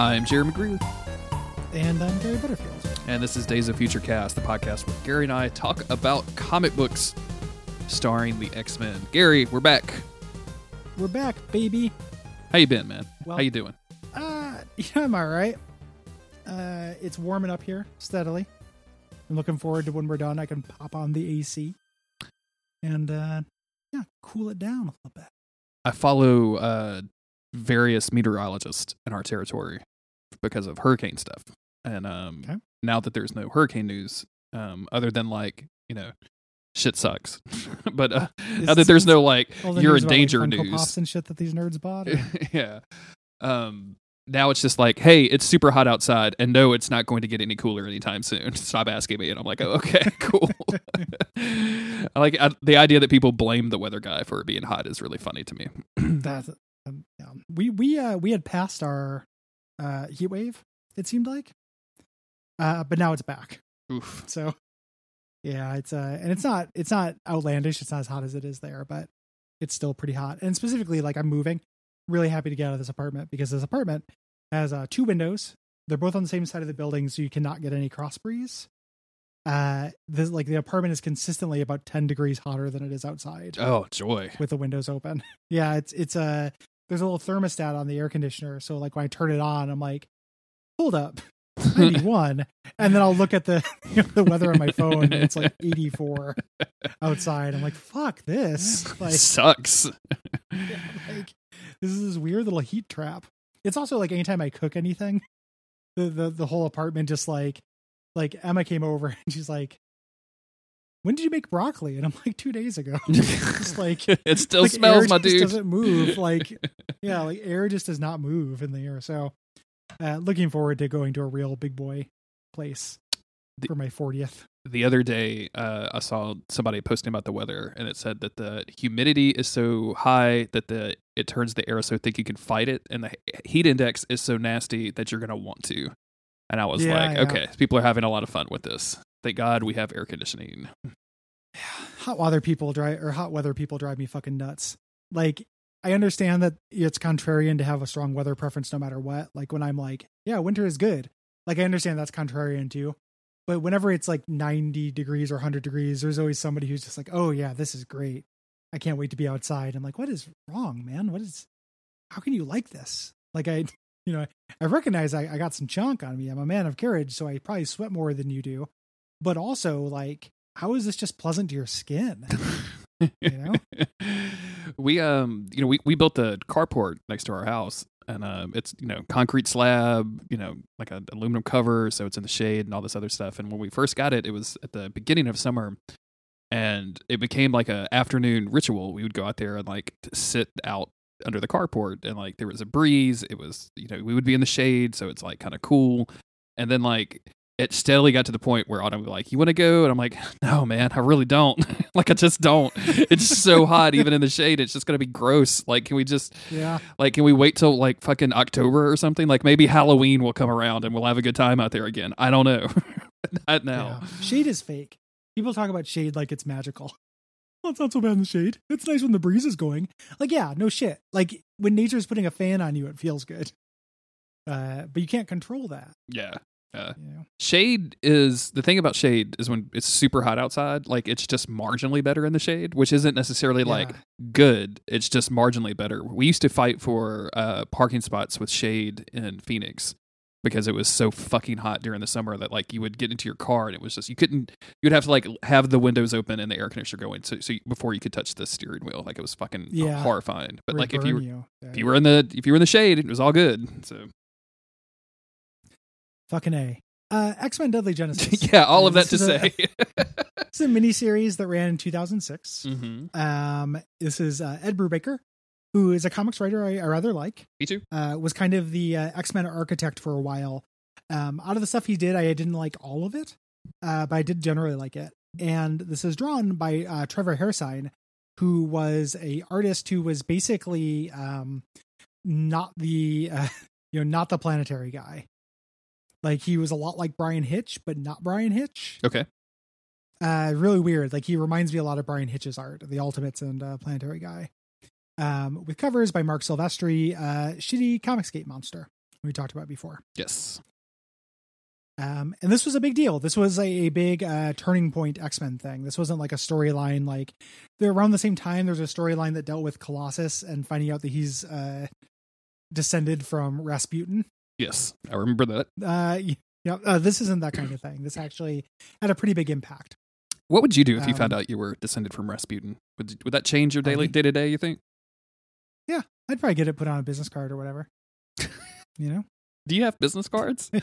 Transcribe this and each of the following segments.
I'm Jeremy Greer, And I'm Gary Butterfield. and this is Days of Future Cast, the podcast where Gary and I talk about comic books starring the X Men. Gary, we're back. We're back, baby. How you been, man? Well- How you doing? Uh, yeah, I'm all right. Uh, it's warming up here steadily. I'm looking forward to when we're done. I can pop on the AC and uh, yeah, cool it down a little bit. I follow uh, various meteorologists in our territory because of hurricane stuff, and um, Okay. now that there's no hurricane news, um, other than like you know, shit sucks, but uh, now that there's no like you're in about, like, danger news, Pops and shit that these nerds bought. or- yeah. Um, now it's just like, hey, it's super hot outside, and no, it's not going to get any cooler anytime soon. Stop asking me, and I'm like, oh, okay, cool. I like I, the idea that people blame the weather guy for it being hot is really funny to me. That's um, yeah. we we uh we had passed our uh heat wave. It seemed like, uh, but now it's back. Oof. So yeah, it's uh and it's not it's not outlandish, it's not as hot as it is there, but it's still pretty hot. And specifically like I'm moving. Really happy to get out of this apartment because this apartment has uh two windows. They're both on the same side of the building, so you cannot get any cross breeze. Uh this like the apartment is consistently about 10 degrees hotter than it is outside Oh joy. with the windows open. Yeah, it's it's a there's a little thermostat on the air conditioner, so like when I turn it on, I'm like, hold up, 91, and then I'll look at the the weather on my phone, and it's like 84 outside. I'm like, fuck this, like, Sucks. like this is this weird little heat trap. It's also like anytime I cook anything, the the the whole apartment just like like Emma came over and she's like. When did you make broccoli? And I'm like two days ago. Just like it still like, smells, air my just dude. Doesn't move. Like yeah, like air just does not move in the air. So, uh, looking forward to going to a real big boy place The- for my 40th. the other day uh, i saw somebody posting about the weather and it said that the humidity is so high that the it turns the air so thick you can fight it and the heat index is so nasty that you're going to want to and i was Yeah, like yeah. okay people are having a lot of fun with this thank god we have air conditioning Hot weather people drive or hot weather people drive me fucking nuts. Like I understand that it's contrarian to have a strong weather preference no matter what. Like when I'm like, yeah, winter is good. Like I understand that's contrarian too. But whenever it's like 90 degrees or 100 degrees, there's always somebody who's just like, "Oh yeah, this is great. I can't wait to be outside." I'm like, "What is wrong, man? What is How can you like this?" Like I you know, I recognize I, I got some chunk on me. I'm a man of courage, so I probably sweat more than you do. But also, like, how is this just pleasant to your skin? You know? we um you know we, we built a carport next to our house and um it's you know concrete slab you know like an aluminum cover so it's in the shade and all this other stuff and when we first got it it was at the beginning of summer and it became like a afternoon ritual we would go out there and like sit out under the carport and like there was a breeze it was you know we would be in the shade so it's like kind of cool and then like it steadily got to the point where Autumn be like, "You want to go?" And I'm like, "No, man, I really don't. like, I just don't. It's so hot, even in the shade. It's just gonna be gross. Like, can we just Yeah. like can we wait till like fucking October or something? Like, maybe Halloween will come around and we'll have a good time out there again. I don't know. Not now. yeah. Shade is fake. People talk about shade like it's magical. Well, it's not so bad in the shade. It's nice when the breeze is going. Like, yeah, no shit. Like when nature's putting a fan on you, it feels good. Uh, but you can't control that. Yeah. Uh, know? shade is the thing about shade is when it's super hot outside, like it's just marginally better in the shade, which isn't necessarily like good. It's just marginally better. We used to fight for uh, parking spots with shade in Phoenix because it was so fucking hot during the summer that like you would get into your car and it was just you couldn't you'd have to like have the windows open and the air conditioner going so so you, before you could touch the steering wheel like it was fucking Yeah. horrifying. But like if you were, you. if you were in the if you were in the shade it was all good. So fucking a. Uh, X Men Deadly Genesis. yeah, all of that to is a- say. It's a miniseries that ran in 2006. mm-hmm. Um, this is uh, Ed Brubaker, who is a comics writer I, I rather like. Me too. Uh, was kind of the uh, X Men architect for a while. Um, out of the stuff he did, I didn't like all of it, uh, but I did generally like it. And this is drawn by uh, Trevor Hairsine, who was a artist who was basically um, not the uh, you know not the planetary guy. Like he was a lot like Bryan Hitch, but not Bryan Hitch. Okay. Uh, really weird. Like he reminds me a lot of Bryan Hitch's art, the Ultimates and uh, Planetary Guy. Um, with covers by Marc Silvestri, uh, shitty Comicsgate monster. we talked about before. Yes. Um, and this was a big deal. This was a, a big uh, turning point X Men thing. This wasn't like a storyline like they're around the same time. There's a storyline that dealt with Colossus and finding out that he's uh, descended from Rasputin. Yes. I remember that. Uh, yeah, uh, this isn't that kind of thing. This actually had a pretty big impact. What would you do if you Um, found out you were descended from Rasputin? Would would that change your daily day to day? You think? Yeah, I'd probably get it put on a business card or whatever. you know, Do you have business cards?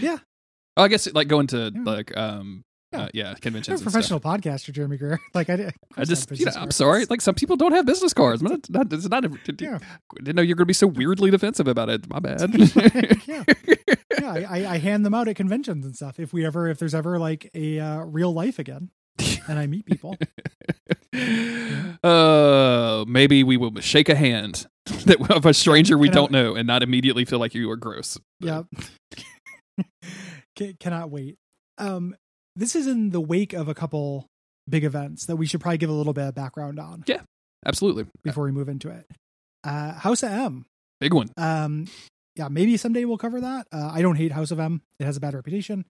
Yeah. Oh, I guess like going to Yeah. like um. Uh, yeah I'm conventions. a and stuff. professional podcaster, Jeremy Greer. Like I, did- I just you know I'm sorry. Like some people don't have business cards. It's not, it's not a, Yeah. didn't know you're going to be so weirdly defensive about it. My bad. yeah, yeah. I, I hand them out at conventions and stuff. If we ever, if there's ever like a uh, real life again, and I meet people, uh, maybe we will shake a hand that of a stranger we Can don't know and not immediately feel like you are gross. yeah, Ca- cannot wait. Um, this is in the wake of a couple big events that we should probably give a little bit of background on Yeah, Absolutely. before we move into it. Uh, House of M. Big one. Um, yeah, maybe someday we'll cover that. Uh, I don't hate House of M. It has a bad reputation.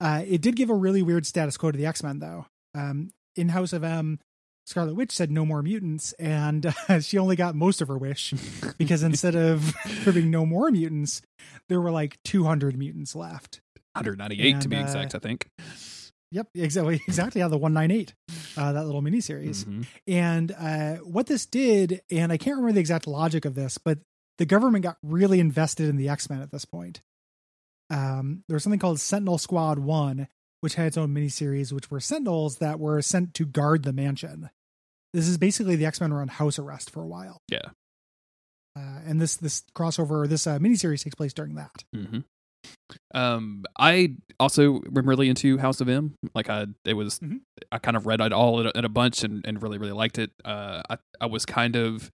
Uh, it did give a really weird status quo to the X Men, though. Um, in House of M, Scarlet Witch said no more mutants, and uh, she only got most of her wish because instead of there being no more mutants, there were like 200 mutants left. 198 to be uh, exact, I think. Yep, exactly, exactly how the 198, uh, that little miniseries. Mhm. And uh, what this did, and I can't remember the exact logic of this, but the government got really invested in the X Men at this point. Um, there was something called Sentinel Squad One, which had its own miniseries, which were Sentinels that were sent to guard the mansion. This is basically the X Men were on house arrest for a while, Yeah. uh, and this this crossover, this uh, miniseries takes place during that. hmm Um, I also am really into House of M. Like I, it was, Mhm. I kind of read it all in a, in a bunch and, and really, really liked it. Uh, I, I was kind of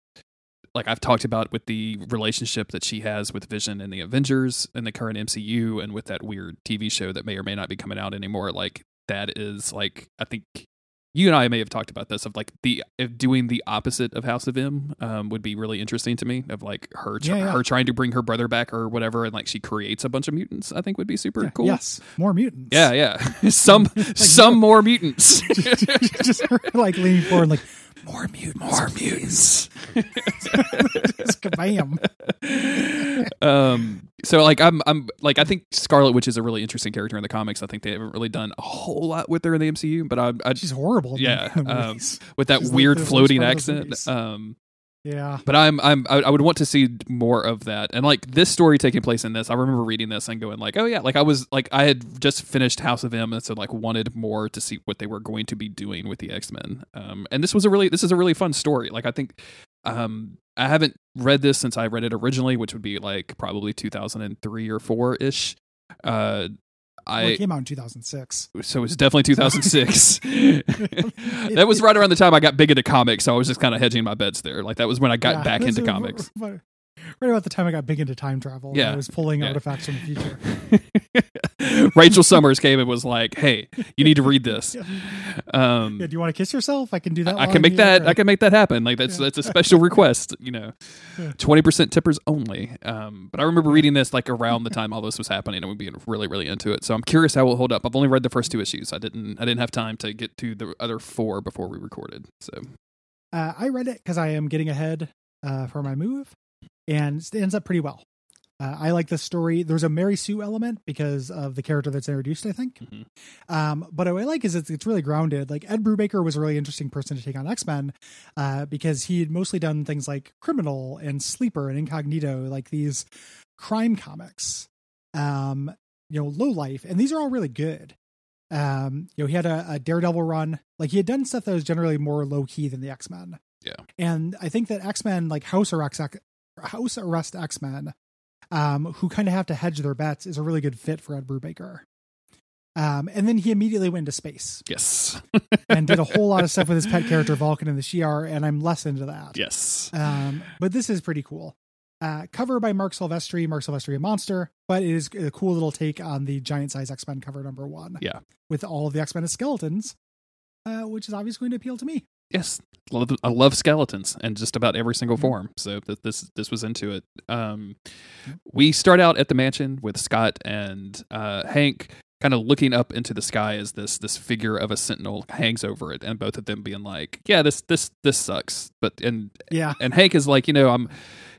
like I've talked about with the relationship that she has with Vision and the Avengers and the current MCU, and with that weird TV show that may or may not be coming out anymore. Like that is like I think you and I may have talked about this of like the if doing the opposite of House of M um, would be really interesting to me. Of like her tr- Yeah, yeah. her trying to bring her brother back or whatever, and like she creates a bunch of mutants. I think would be super Yeah, cool. Yes, more mutants. Yeah, yeah. some some more mutants. just her, like leaning forward, like more mutants, more mutants. Just kabam. um so like I'm I'm like I think Scarlet Witch is a really interesting character in the comics. I think they haven't really done a whole lot with her in the MCU, but I, I She's horrible. Yeah, um, with that she's weird the floating part of those accent. Um yeah, but I'm I'm I would want to see more of that. And like this story taking place in this, I remember reading this and going like, oh yeah, like I was like I had just finished House of M and so like wanted more to see what they were going to be doing with the X Men. Um, and this was a really this is a really fun story. Like I think um I haven't read this since I read it originally, which would be like probably 2003 or four ish. Uh, well, I it came out in 2006. so it's definitely 2006. that was right around the time I got big into comics, so I was just kind of hedging my bets there. Like that was when I got Yeah, back into comics. Right right about the time I got big into time travel. Yeah, I was pulling yeah. artifacts from the future. Rachel Summers came and was like, "Hey, you need to read this." Um, Yeah, do you want to kiss yourself? I can do that. I while can make that. here. I can make that happen. Like that's Yeah. that's a special request. You know, twenty percent tippers only. Um, but I remember reading this like around the time all this was happening, and we being really really into it. So I'm curious how it will hold up. I've only read the first two issues. I didn't. I didn't have time to get to the other four before we recorded. So Uh, I read it because I am getting ahead uh, for my move, and it ends up pretty well. Uh, I like the story. There's a Mary Sue element because of the character that's introduced, I think. Mhm. Um, but what I like is it's, it's really grounded. Like Ed Brubaker was a really interesting person to take on X Men uh, because he had mostly done things like Criminal and Sleeper and Incognito, like these crime comics. Um, you know, Low Life, and these are all really good. Um, you know, he had a, a Daredevil run. Like he had done stuff that was generally more low key than the X Men. Yeah. And I think that X Men, like House Arrest, House Arrest X Men, um, who kind of have to hedge their bets, is a really good fit for Ed Brubaker. Um, and then he immediately went into space yes, and did a whole lot of stuff with his pet character Vulcan and the Shi'ar, and I'm less into that. yes. Um, but this is pretty cool. Uh, cover by Marc Silvestri, Marc Silvestri a monster, but it is a cool little take on the giant size X Men cover number one. Yeah. With all of the X Men as skeletons, uh, which is obviously going to appeal to me. Yes, I love skeletons and just about every single Mhm. form. So th- this this was into it. Um, we start out at the mansion with Scott and uh, Hank. Kind of looking up into the sky as this this figure of a sentinel hangs over it, and both of them being like, "Yeah, this this this sucks." But and Yeah. and Hank is like, you know, I'm,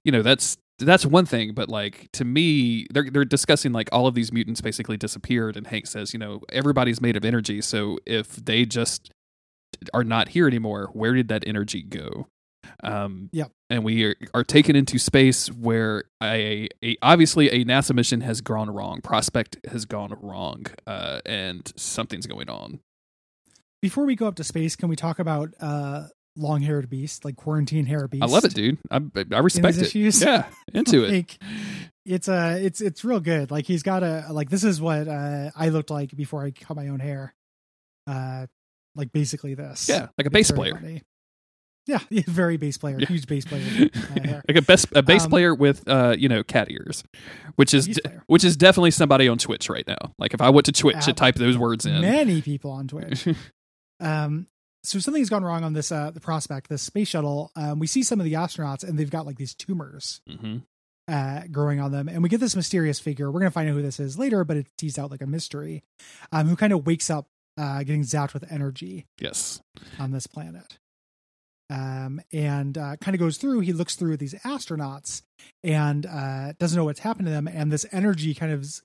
you know, that's that's one thing, but like to me, they're they're discussing like all of these mutants basically disappeared, and Hank says, you know, everybody's made of energy, so if they just are not here anymore, where did that energy go? Um, Yep. And we are, are taken into space where a, a obviously a NASA mission has gone wrong. Prospect has gone wrong, uh, and something's going on. Before we go up to space, can we talk about uh long haired beast, like quarantine hair beast? I love it, dude. I I respect it. issues? Yeah, into it. Like, it's uh it's it's real good. Like he's got a like this is what uh I looked like before I cut my own hair. Uh like basically this. Yeah, like a bass player. funny. Yeah, yeah, very bass player, Yeah. huge bass player. uh, like a best a bass Um, player with uh you know cat ears, which is de- which is definitely somebody on Twitch right now. Like if I went to Twitch and type those words in, Many people on Twitch. um so something's gone wrong on this uh the prospect, this space shuttle. Um we see some of the astronauts and they've got like these tumors hmm uh, growing on them. And we get this mysterious figure. We're going to find out who this is later, but it teased out like a mystery, um, who kind of wakes up uh, getting zapped with energy yes, on this planet. Um, and uh, kind of goes through, he looks through these astronauts and uh, doesn't know what's happened to them. And this energy kind of z-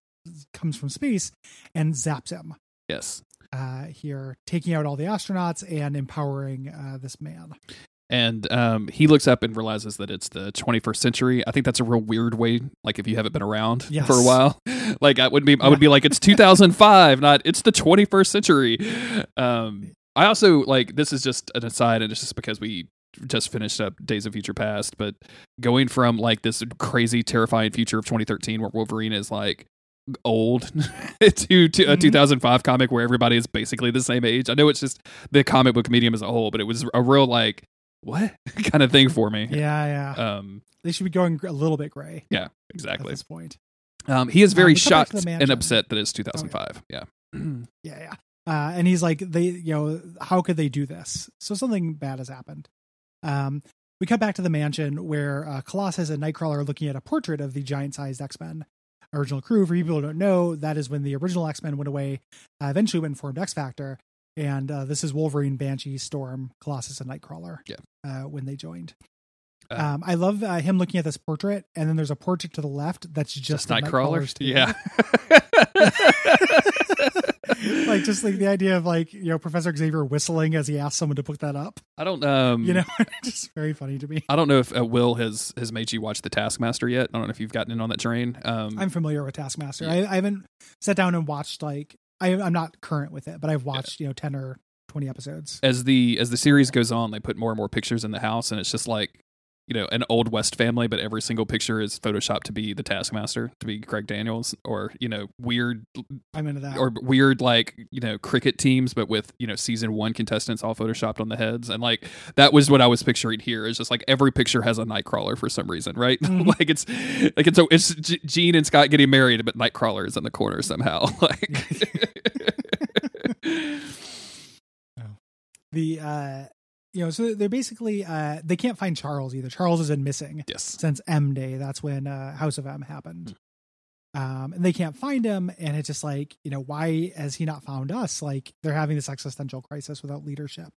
comes from space and zaps him yes. uh, here, taking out all the astronauts and empowering uh, this man. And um, he looks up and realizes that it's the 21st century. I think that's a real weird way. Like if you haven't been around Yes. for a while, like I would be, I would be like, it's 2005, not it's the 21st century. Um, I also like this is just an aside, and it's just because we just finished up Days of Future Past, but going from like this crazy, terrifying future of 2013 where Wolverine is like old to, to a Mhm. 2005 comic where everybody is basically the same age. I know it's just the comic book medium as a whole, but it was a real like what kind of thing for me. Yeah, yeah. Um, they should be going a little bit gray yeah, at exactly. this point. Um, he is Um, very back shocked and upset that it's 2005. Yeah. Yeah, yeah. Uh, and he's like, they, you know, how could they do this? So something bad has happened. Um, we cut back to the mansion where uh, Colossus and Nightcrawler are looking at a portrait of the giant-sized X-Men original crew. For people who don't know, that is when the original X-Men went away. Uh, eventually went and formed X-Factor, and uh, this is Wolverine, Banshee, Storm, Colossus, and Nightcrawler. Yeah. Uh, when they joined. Uh, um, I love uh, him looking at this portrait, and then there's a portrait to the left that's just, just. Nightcrawler's Yeah. like just like the idea of like you know Professor Xavier whistling as he asks someone to put that up. I don't um You know, just very funny to me. I don't know if uh, Will has has made you watch the Taskmaster yet. I don't know if you've gotten in on that train. Um, I'm familiar with Taskmaster. Yeah. I, I haven't sat down and watched like I, I'm not current with it, but I've watched you know ten or twenty episodes. as the as the series goes on, they put more and more pictures in the house, and it's just like you know an old West family, but every single picture is photoshopped to be the Taskmaster, to be Greg Daniels, or you know weird I'm into that. or weird like you know cricket teams, but with you know season one contestants all photoshopped on the heads, and like that was what I was picturing here. Is just like every picture has a Nightcrawler for some reason, right? Mhm. like it's like it's so it's G- Jean and Scott getting married, but Nightcrawler is in the corner somehow. Like. oh. the uh you know so they're basically uh they can't find Charles either. Charles has been missing yes. since M Day. That's when uh House of M happened. Um, and they can't find him, and it's just like, you know, why has he not found us? Like they're having this existential crisis without leadership.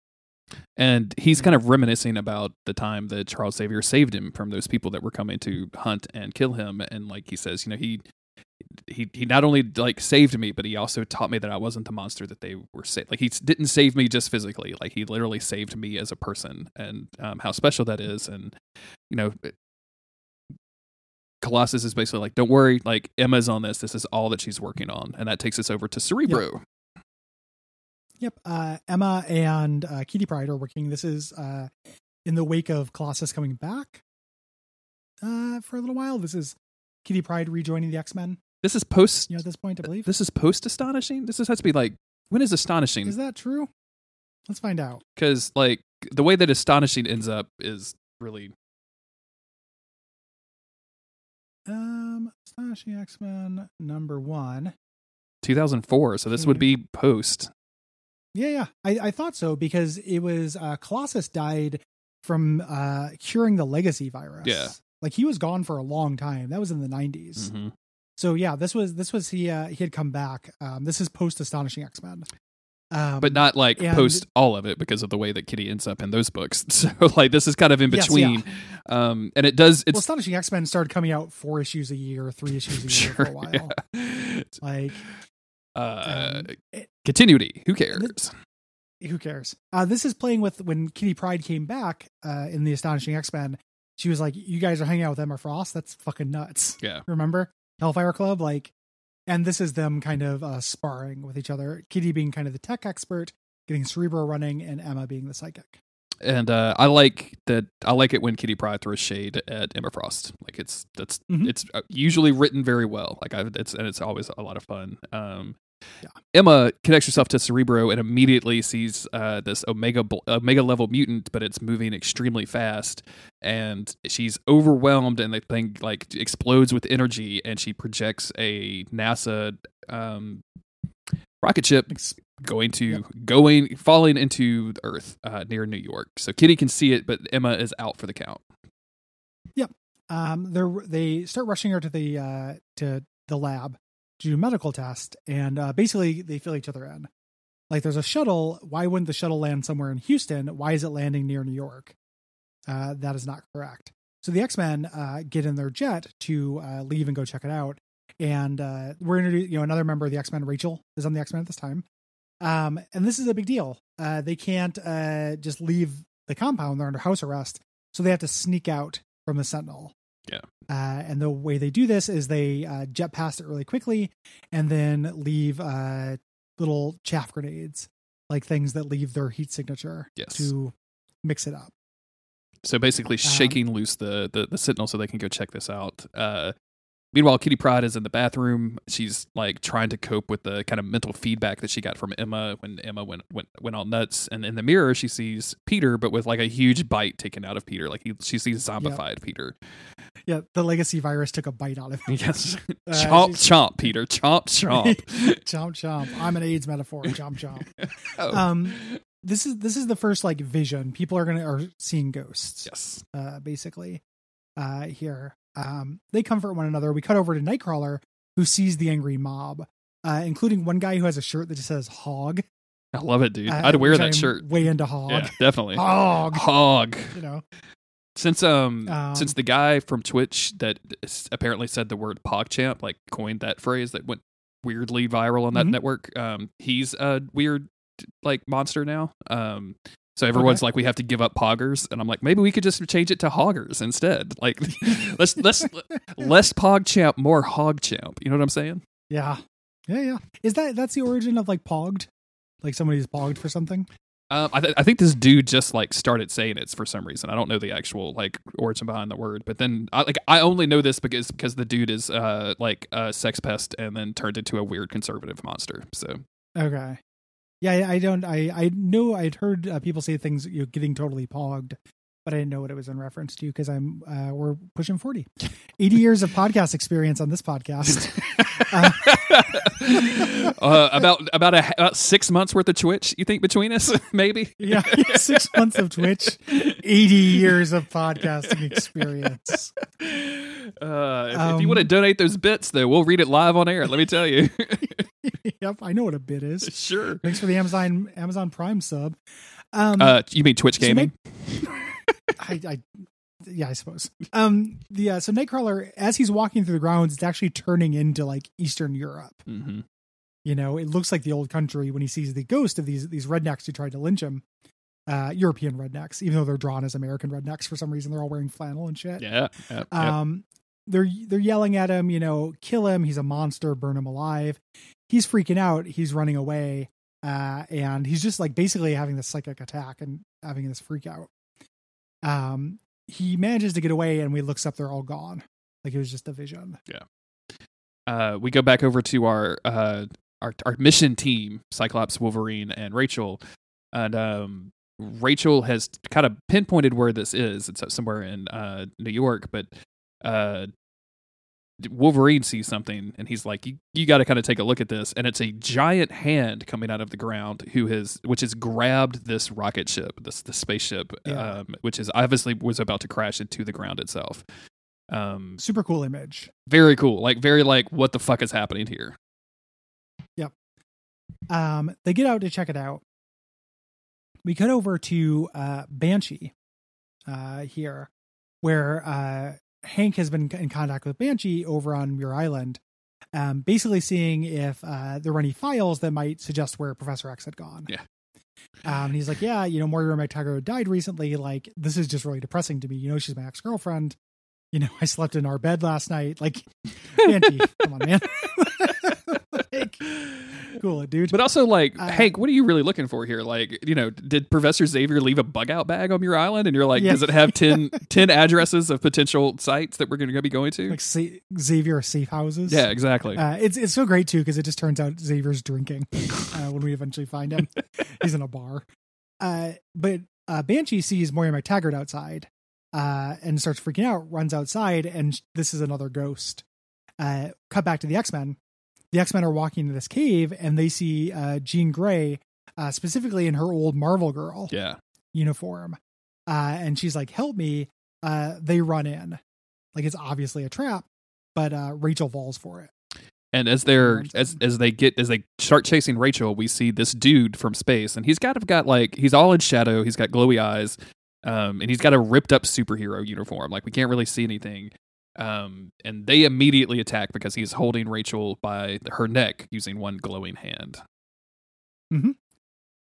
And he's kind of reminiscing about the time that Charles Xavier saved him from those people that were coming to hunt and kill him. And like he says, you know, he he he not only like saved me, but he also taught me that I wasn't the monster that they were sa- like. He didn't save me just physically; like he literally saved me as a person, and um, how special that is. And you know, Colossus is basically like, "Don't worry, like Emma's on this. This is all that she's working on," and that takes us over to Cerebro. Yep. Uh, Emma and uh, Kitty Pryde are working. This is uh, in the wake of Colossus coming back uh, for a little while. This is Kitty Pryde rejoining the X Men. This is post. You know, at this point, I believe. This is post astonishing. This is, has to be like when is astonishing? Is that true? Let's find out. because like the way that astonishing ends up is really Um, Astonishing X Men number one. 2004 so this would be post Yeah, yeah. I, I thought so because it was uh Colossus died from uh curing the legacy virus. Yeah. Like he was gone for a long time. That was in the 90s. Mhm. So yeah, this was this was he uh he had come back. Um this is post astonishing X-Men. Um But not like and- post all of it because of the way that Kitty ends up in those books. So like this is kind of in Yes, between. Um, and it does. well, It's astonishing X-Men started coming out four issues a year, three issues a year for a while. yeah. Like Uh, um, it- continuity. Who cares? who cares? Uh, this is playing with when Kitty Pryde came back uh, in the Astonishing X Men. She was like, "You guys are hanging out with Emma Frost. That's fucking nuts." Yeah. Remember Hellfire Club? Like, and this is them kind of uh, sparring with each other. Kitty being kind of the tech expert, getting Cerebro running, and Emma being the psychic. and uh, I like that. I like it when Kitty Pryde throws shade at Emma Frost. Like it's that's Mhm. it's uh, usually written very well. Like I, it's and it's always a lot of fun. Um, Yeah. Emma connects herself to Cerebro and immediately sees uh, this omega bl- omega level mutant, but it's moving extremely fast, and she's overwhelmed, and the thing like explodes with energy, and she projects a NASA um, rocket ship going to Yep. going falling into the earth uh, near New York. So Kitty can see it, but Emma is out for the count. Um, they they start rushing her to the uh, to the lab do medical test, and uh, basically they fill each other in. Like there's a shuttle. Why wouldn't the shuttle land somewhere in Houston? Why is it landing near New York? Uh, that is not correct. So the X Men uh, get in their jet to uh, leave and go check it out. And uh, we're introduced, you know, another member of the X Men, Rachel, is on the X Men at this time. Um, and this is a big deal. Uh, they can't just leave the compound; they're under house arrest, so they have to sneak out from the Sentinel. Yeah. Uh, and the way they do this is they uh, jet past it really quickly, and then leave uh, little chaff grenades, like things that leave their heat signature Yes. to mix it up. So basically, Um, shaking loose the, the the Sentinel so they can go check this out. Meanwhile, Kitty Pryde is in the bathroom. She's like trying to cope with the kind of mental feedback that she got from Emma when Emma went went went all nuts. And in the mirror, she sees Peter, but with like a huge bite taken out of Peter. Like he, she sees zombified Peter. Yeah, the legacy virus took a bite out of him. Yes, Uh, chomp chomp, Peter, chomp chomp. chomp chomp. I'm an AIDS metaphor. Chomp chomp. Oh. Um, this is this is the first like vision. People are gonna are seeing ghosts. yes. uh, basically uh, here. Um, they comfort one another. We cut over to Nightcrawler, who sees the angry mob, uh, including one guy who has a shirt that just says "hog." I love it, dude. Uh, I'd wear that I'm shirt. Way into hog. Yeah, definitely. Hog. Hog. You know. Since um, Um, since the guy from Twitch that apparently said the word PogChamp, like coined that phrase that went weirdly viral on that Mhm. network, um, he's a weird like monster now. Um, so everyone's like, we have to give up poggers, and I'm like, maybe we could just change it to hoggers instead. Like, let's let's less pog champ, more HogChamp. You know what I'm saying? Yeah. Yeah. Yeah. Is that that's the origin of like pogged? Like somebody's pogged for something? Um, I, th- I think this dude just like started saying it for some reason. I don't know the actual like origin behind the word, but then I like I only know this because because the dude is uh like a sex pest and then turned into a weird conservative monster. So Okay. Yeah, I- don't. I I know I'd heard uh, people say things you know, getting totally pogged, but I didn't know what it was in reference to because I'm uh, we're pushing forty. Eighty years of podcast experience on this podcast. uh, about about a about six months worth of Twitch. You think between us, maybe? yeah, six months of Twitch, eighty years of podcasting experience. Uh, if, if Um, you want to donate those bits, though, we'll read it live on air. Let me tell you. yep, I know what a bit is. sure. Thanks for the Amazon Amazon Prime sub. Um, Uh, you mean Twitch So gaming? I, I yeah, I suppose. Um, the uh, so Nightcrawler, as he's walking through the grounds, it's actually turning into like Eastern Europe. hmm You know, it looks like the old country when he sees the ghost of these these rednecks who tried to lynch him. Uh, European rednecks, even though they're drawn as American rednecks for some reason, they're all wearing flannel and shit. Yeah. yeah, yeah. Um, they're they're yelling at him, you know, kill him. He's a monster. Burn him alive. He's freaking out. He's running away, uh, and he's just like basically having this psychic attack and having this freak out. Um, he manages to get away, and we looks up. They're all gone. Like it was just a vision. Yeah. Uh, we go back over to our uh, our our mission team: Cyclops, Wolverine, and Rachel. And um, Rachel has kind of pinpointed where this is. It's somewhere in uh, New York, but uh, Wolverine sees something and he's like, "You, you got to kind of take a look at this." And it's a giant hand coming out of the ground who has, which has grabbed this rocket ship, this the spaceship, Yeah. um, which is obviously was about to crash into the ground itself. Um, Super cool image. very cool, like very like, what the fuck is happening here? Yep. Um, they get out to check it out. We cut over to uh, Banshee uh, here, where uh, Hank has been in contact with Banshee over on Muir Island, um, basically seeing if uh, there were any files that might suggest where Professor X had gone. Yeah. Um, and he's like, yeah, you know, Moira MacTaggert died recently. Like, this is just really depressing to me. You know, she's my ex girlfriend. You know, I slept in our bed last night. Like, Banshee, come on, man. like, cool, it, dude. But also, like, Uh, Hank, what are you really looking for here? Like, you know, did Professor Xavier leave a bug out bag on your island? And you're like, Yeah. does it have 10, 10 addresses of potential sites that we're going to be going to? like Sa- Xavier safe houses. yeah, exactly. Uh, it's it's so great too because it just turns out Xavier's drinking uh, when we eventually find him. He's in a bar. Uh, but uh, Banshee sees Moira MacTaggert outside uh, and starts freaking out. Runs outside, and this is another ghost. Uh, cut back to the X Men. The X Men are walking into this cave, and they see uh, Jean Grey, uh, specifically in her old Marvel Girl yeah. uniform. Uh, and she's like, help me. Uh, they run in. Like it's obviously a trap, but uh, Rachel falls for it. And as they're as as they get as they start chasing Rachel, we see this dude from space, and he's kind of got like he's all in shadow. He's got glowy eyes, um, and he's got a ripped up superhero uniform. Like we can't really see anything. Um, and they immediately attack because he's holding Rachel by her neck using one glowing hand.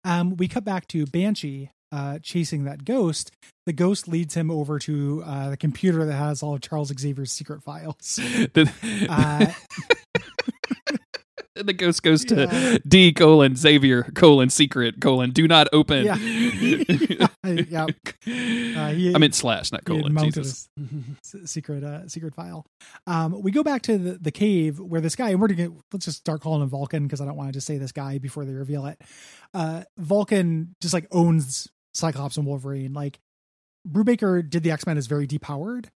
Um, we cut back to Banshee uh, chasing that ghost. The ghost leads him over to uh, the computer that has all of Charles Xavier's secret files. the, Uh, the ghost goes to Yeah. D colon Xavier colon secret colon do not open. Yeah. yeah, Uh, he- I meant slash, not colon. Jesus. secret uh, secret file. Um, we go back to the, the cave where this guy, and we're gonna let's just start calling him Vulcan because I don't want to just say this guy before they reveal it. Uh, Vulcan just like owns Cyclops and Wolverine. Like Brubaker did the X Men as very depowered,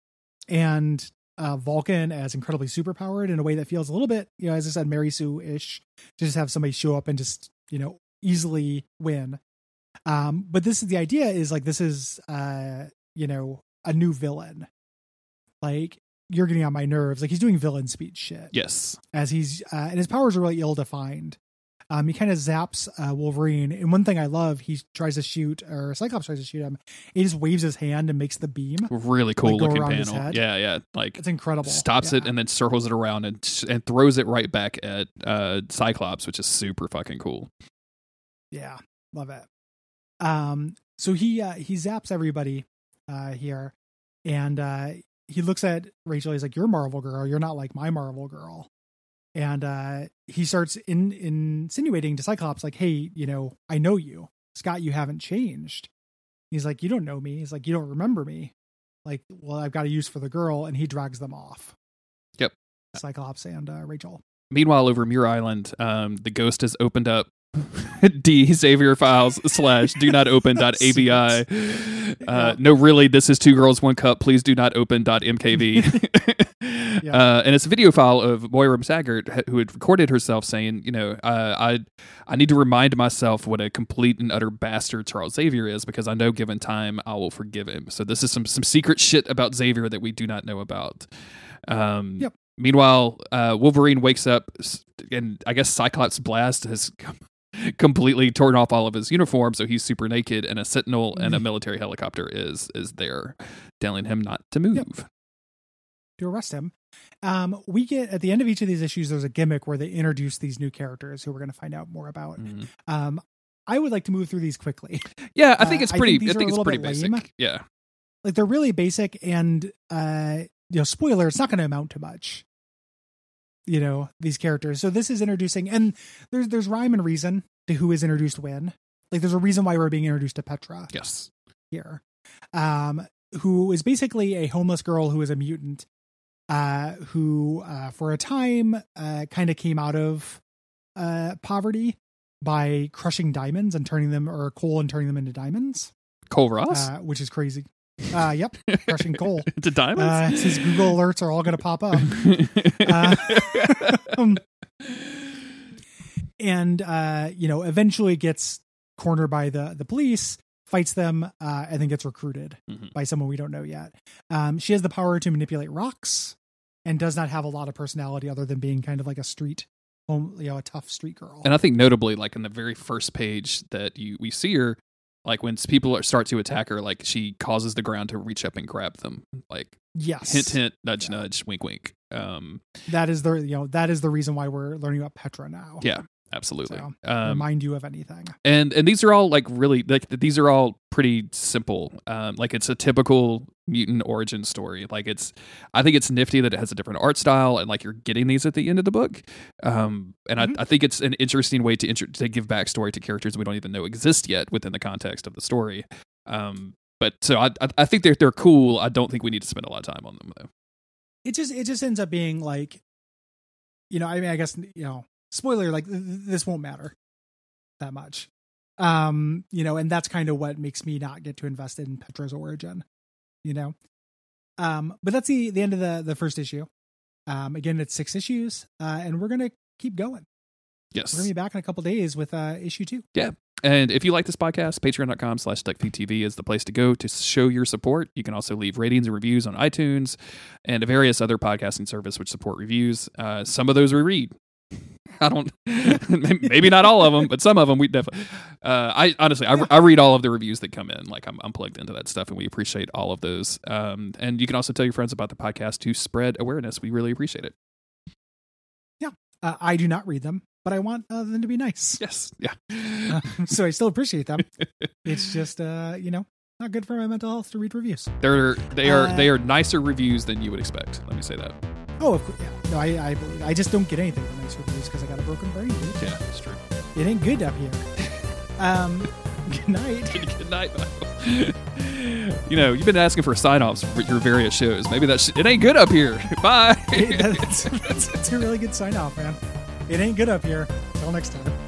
and uh, Vulcan as incredibly superpowered in a way that feels a little bit, you know, as I said, Mary Sue ish. To just have somebody show up and just you know easily win. Um, but this is the idea is like this is uh you know a new villain. Like you're getting on my nerves. Like he's doing villain speech shit Yes. as he's uh, and his powers are really ill defined. Um, he kind of zaps uh, Wolverine, and one thing I love, he tries to shoot, or Cyclops tries to shoot him. He just waves his hand and makes the beam. Really cool Like, looking panel. Yeah, yeah. Like It's incredible. stops it and then circles it around and and throws it right back at uh Cyclops, which is super fucking cool. Yeah, love it. Um, so he uh, he zaps everybody uh, here, and uh, he looks at Rachel. He's like, "You're Marvel girl. You're not like my Marvel girl." And uh, he starts in, insinuating to Cyclops, like, "Hey, you know, I know you, Scott. You haven't changed." He's like, "You don't know me." He's like, "You don't remember me." Like, well, I've got a use for the girl, and he drags them off. Yep. Cyclops and uh, Rachel. Meanwhile, over Muir Island, um, the ghost has opened up D Xavier files slash do not open dot AVI. Uh, Yeah. no, really, this is two girls, one cup. Please do not open dot MKV. Yeah. uh, and it's a video file of Moira Saggart who had recorded herself saying, you know, uh, I I need to remind myself what a complete and utter bastard Charles Xavier is because I know given time I will forgive him. So this is some some secret shit about Xavier that we do not know about. Um, Yep. Meanwhile, uh, Wolverine wakes up, and I guess Cyclops Blast has completely torn off all of his uniform, so he's super naked, and a Sentinel and a military helicopter is is there, telling him not to move. to arrest him. Um, we get at the end of each of these issues, there's a gimmick where they introduce these new characters who we're going to find out more about. Mhm. Um, I would like to move through these quickly. Yeah, I think Uh, it's I pretty. I think these think, it's pretty basic. lame. Yeah, like they're really basic, and uh, you know, spoiler, it's not going to amount to much. You know these characters. So this is introducing, and there's there's rhyme and reason to who is introduced when. Like there's a reason why we're being introduced to Petra. yes, here, um, who is basically a homeless girl who is a mutant, uh, who uh, for a time uh, kind of came out of uh, poverty by crushing diamonds and turning them, or coal and turning them into diamonds, Coal Ross. uh, which is crazy. Uh, yep, crushing coal. to Uh, diamonds. his Google alerts are all going to pop up. Uh, um, and uh, you know, eventually gets cornered by the the police, fights them, uh, and then gets recruited Mhm. by someone we don't know yet. Um, she has the power to manipulate rocks, and does not have a lot of personality other than being kind of like a street, home, you know, a tough street girl. And I think notably, like in the very first page that you we see her, like when people start to attack her, like she causes the ground to reach up and grab them. Like yes, hint, hint, nudge, Yeah. nudge, wink, wink. Um, that is the you know that is the reason why we're learning about Petra now. Yeah, absolutely. So, Um, Remind you of anything. and and these are all like really like these are all pretty simple. Um, like it's a typical mutant origin story. Like it's, I think it's nifty that it has a different art style and like you're getting these at the end of the book. Um, and Mhm. I, I think it's an interesting way to intro- to give backstory to characters we don't even know exist yet within the context of the story. Um, but so I I, I think they're they're cool. I don't think we need to spend a lot of time on them though. it just it just ends up being like you know i mean i guess you know spoiler like th- th- this won't matter that much um you know and that's kind of what makes me not get to invest in petra's origin you know um but that's the the end of the the first issue um again it's six issues uh and we're gonna keep going Yes. we're gonna be back in a couple days with uh issue two yeah And if you like this podcast, patreon.com slash duckfeedtv is the place to go to show your support. You can also leave ratings and reviews on iTunes and various other podcasting service which support reviews. Uh, some of those we read. I don't, maybe not all of them, but some of them we definitely. Uh, I honestly, I, I read all of the reviews that come in. Like I'm, I'm plugged into that stuff, and we appreciate all of those. Um, and you can also tell your friends about the podcast to spread awareness. We really appreciate it. uh, i do not read them but i want uh, them to be nice Yes, yeah. uh, so i still appreciate them it's just uh you know not good for my mental health to read reviews They're they are Uh, they are nicer reviews than you would expect. Let me say that. Oh, of course. Yeah. No, I, I. I just don't get anything from nice reviews because I got a broken brain. Dude. Yeah, that's true. It ain't good up here. Um, good night. Good night. Michael. you know, you've been asking for sign offs for your various shows. Maybe that's it ain't good up here. Bye. that's, that's, that's a really good sign off, man. It ain't good up here. Till next time.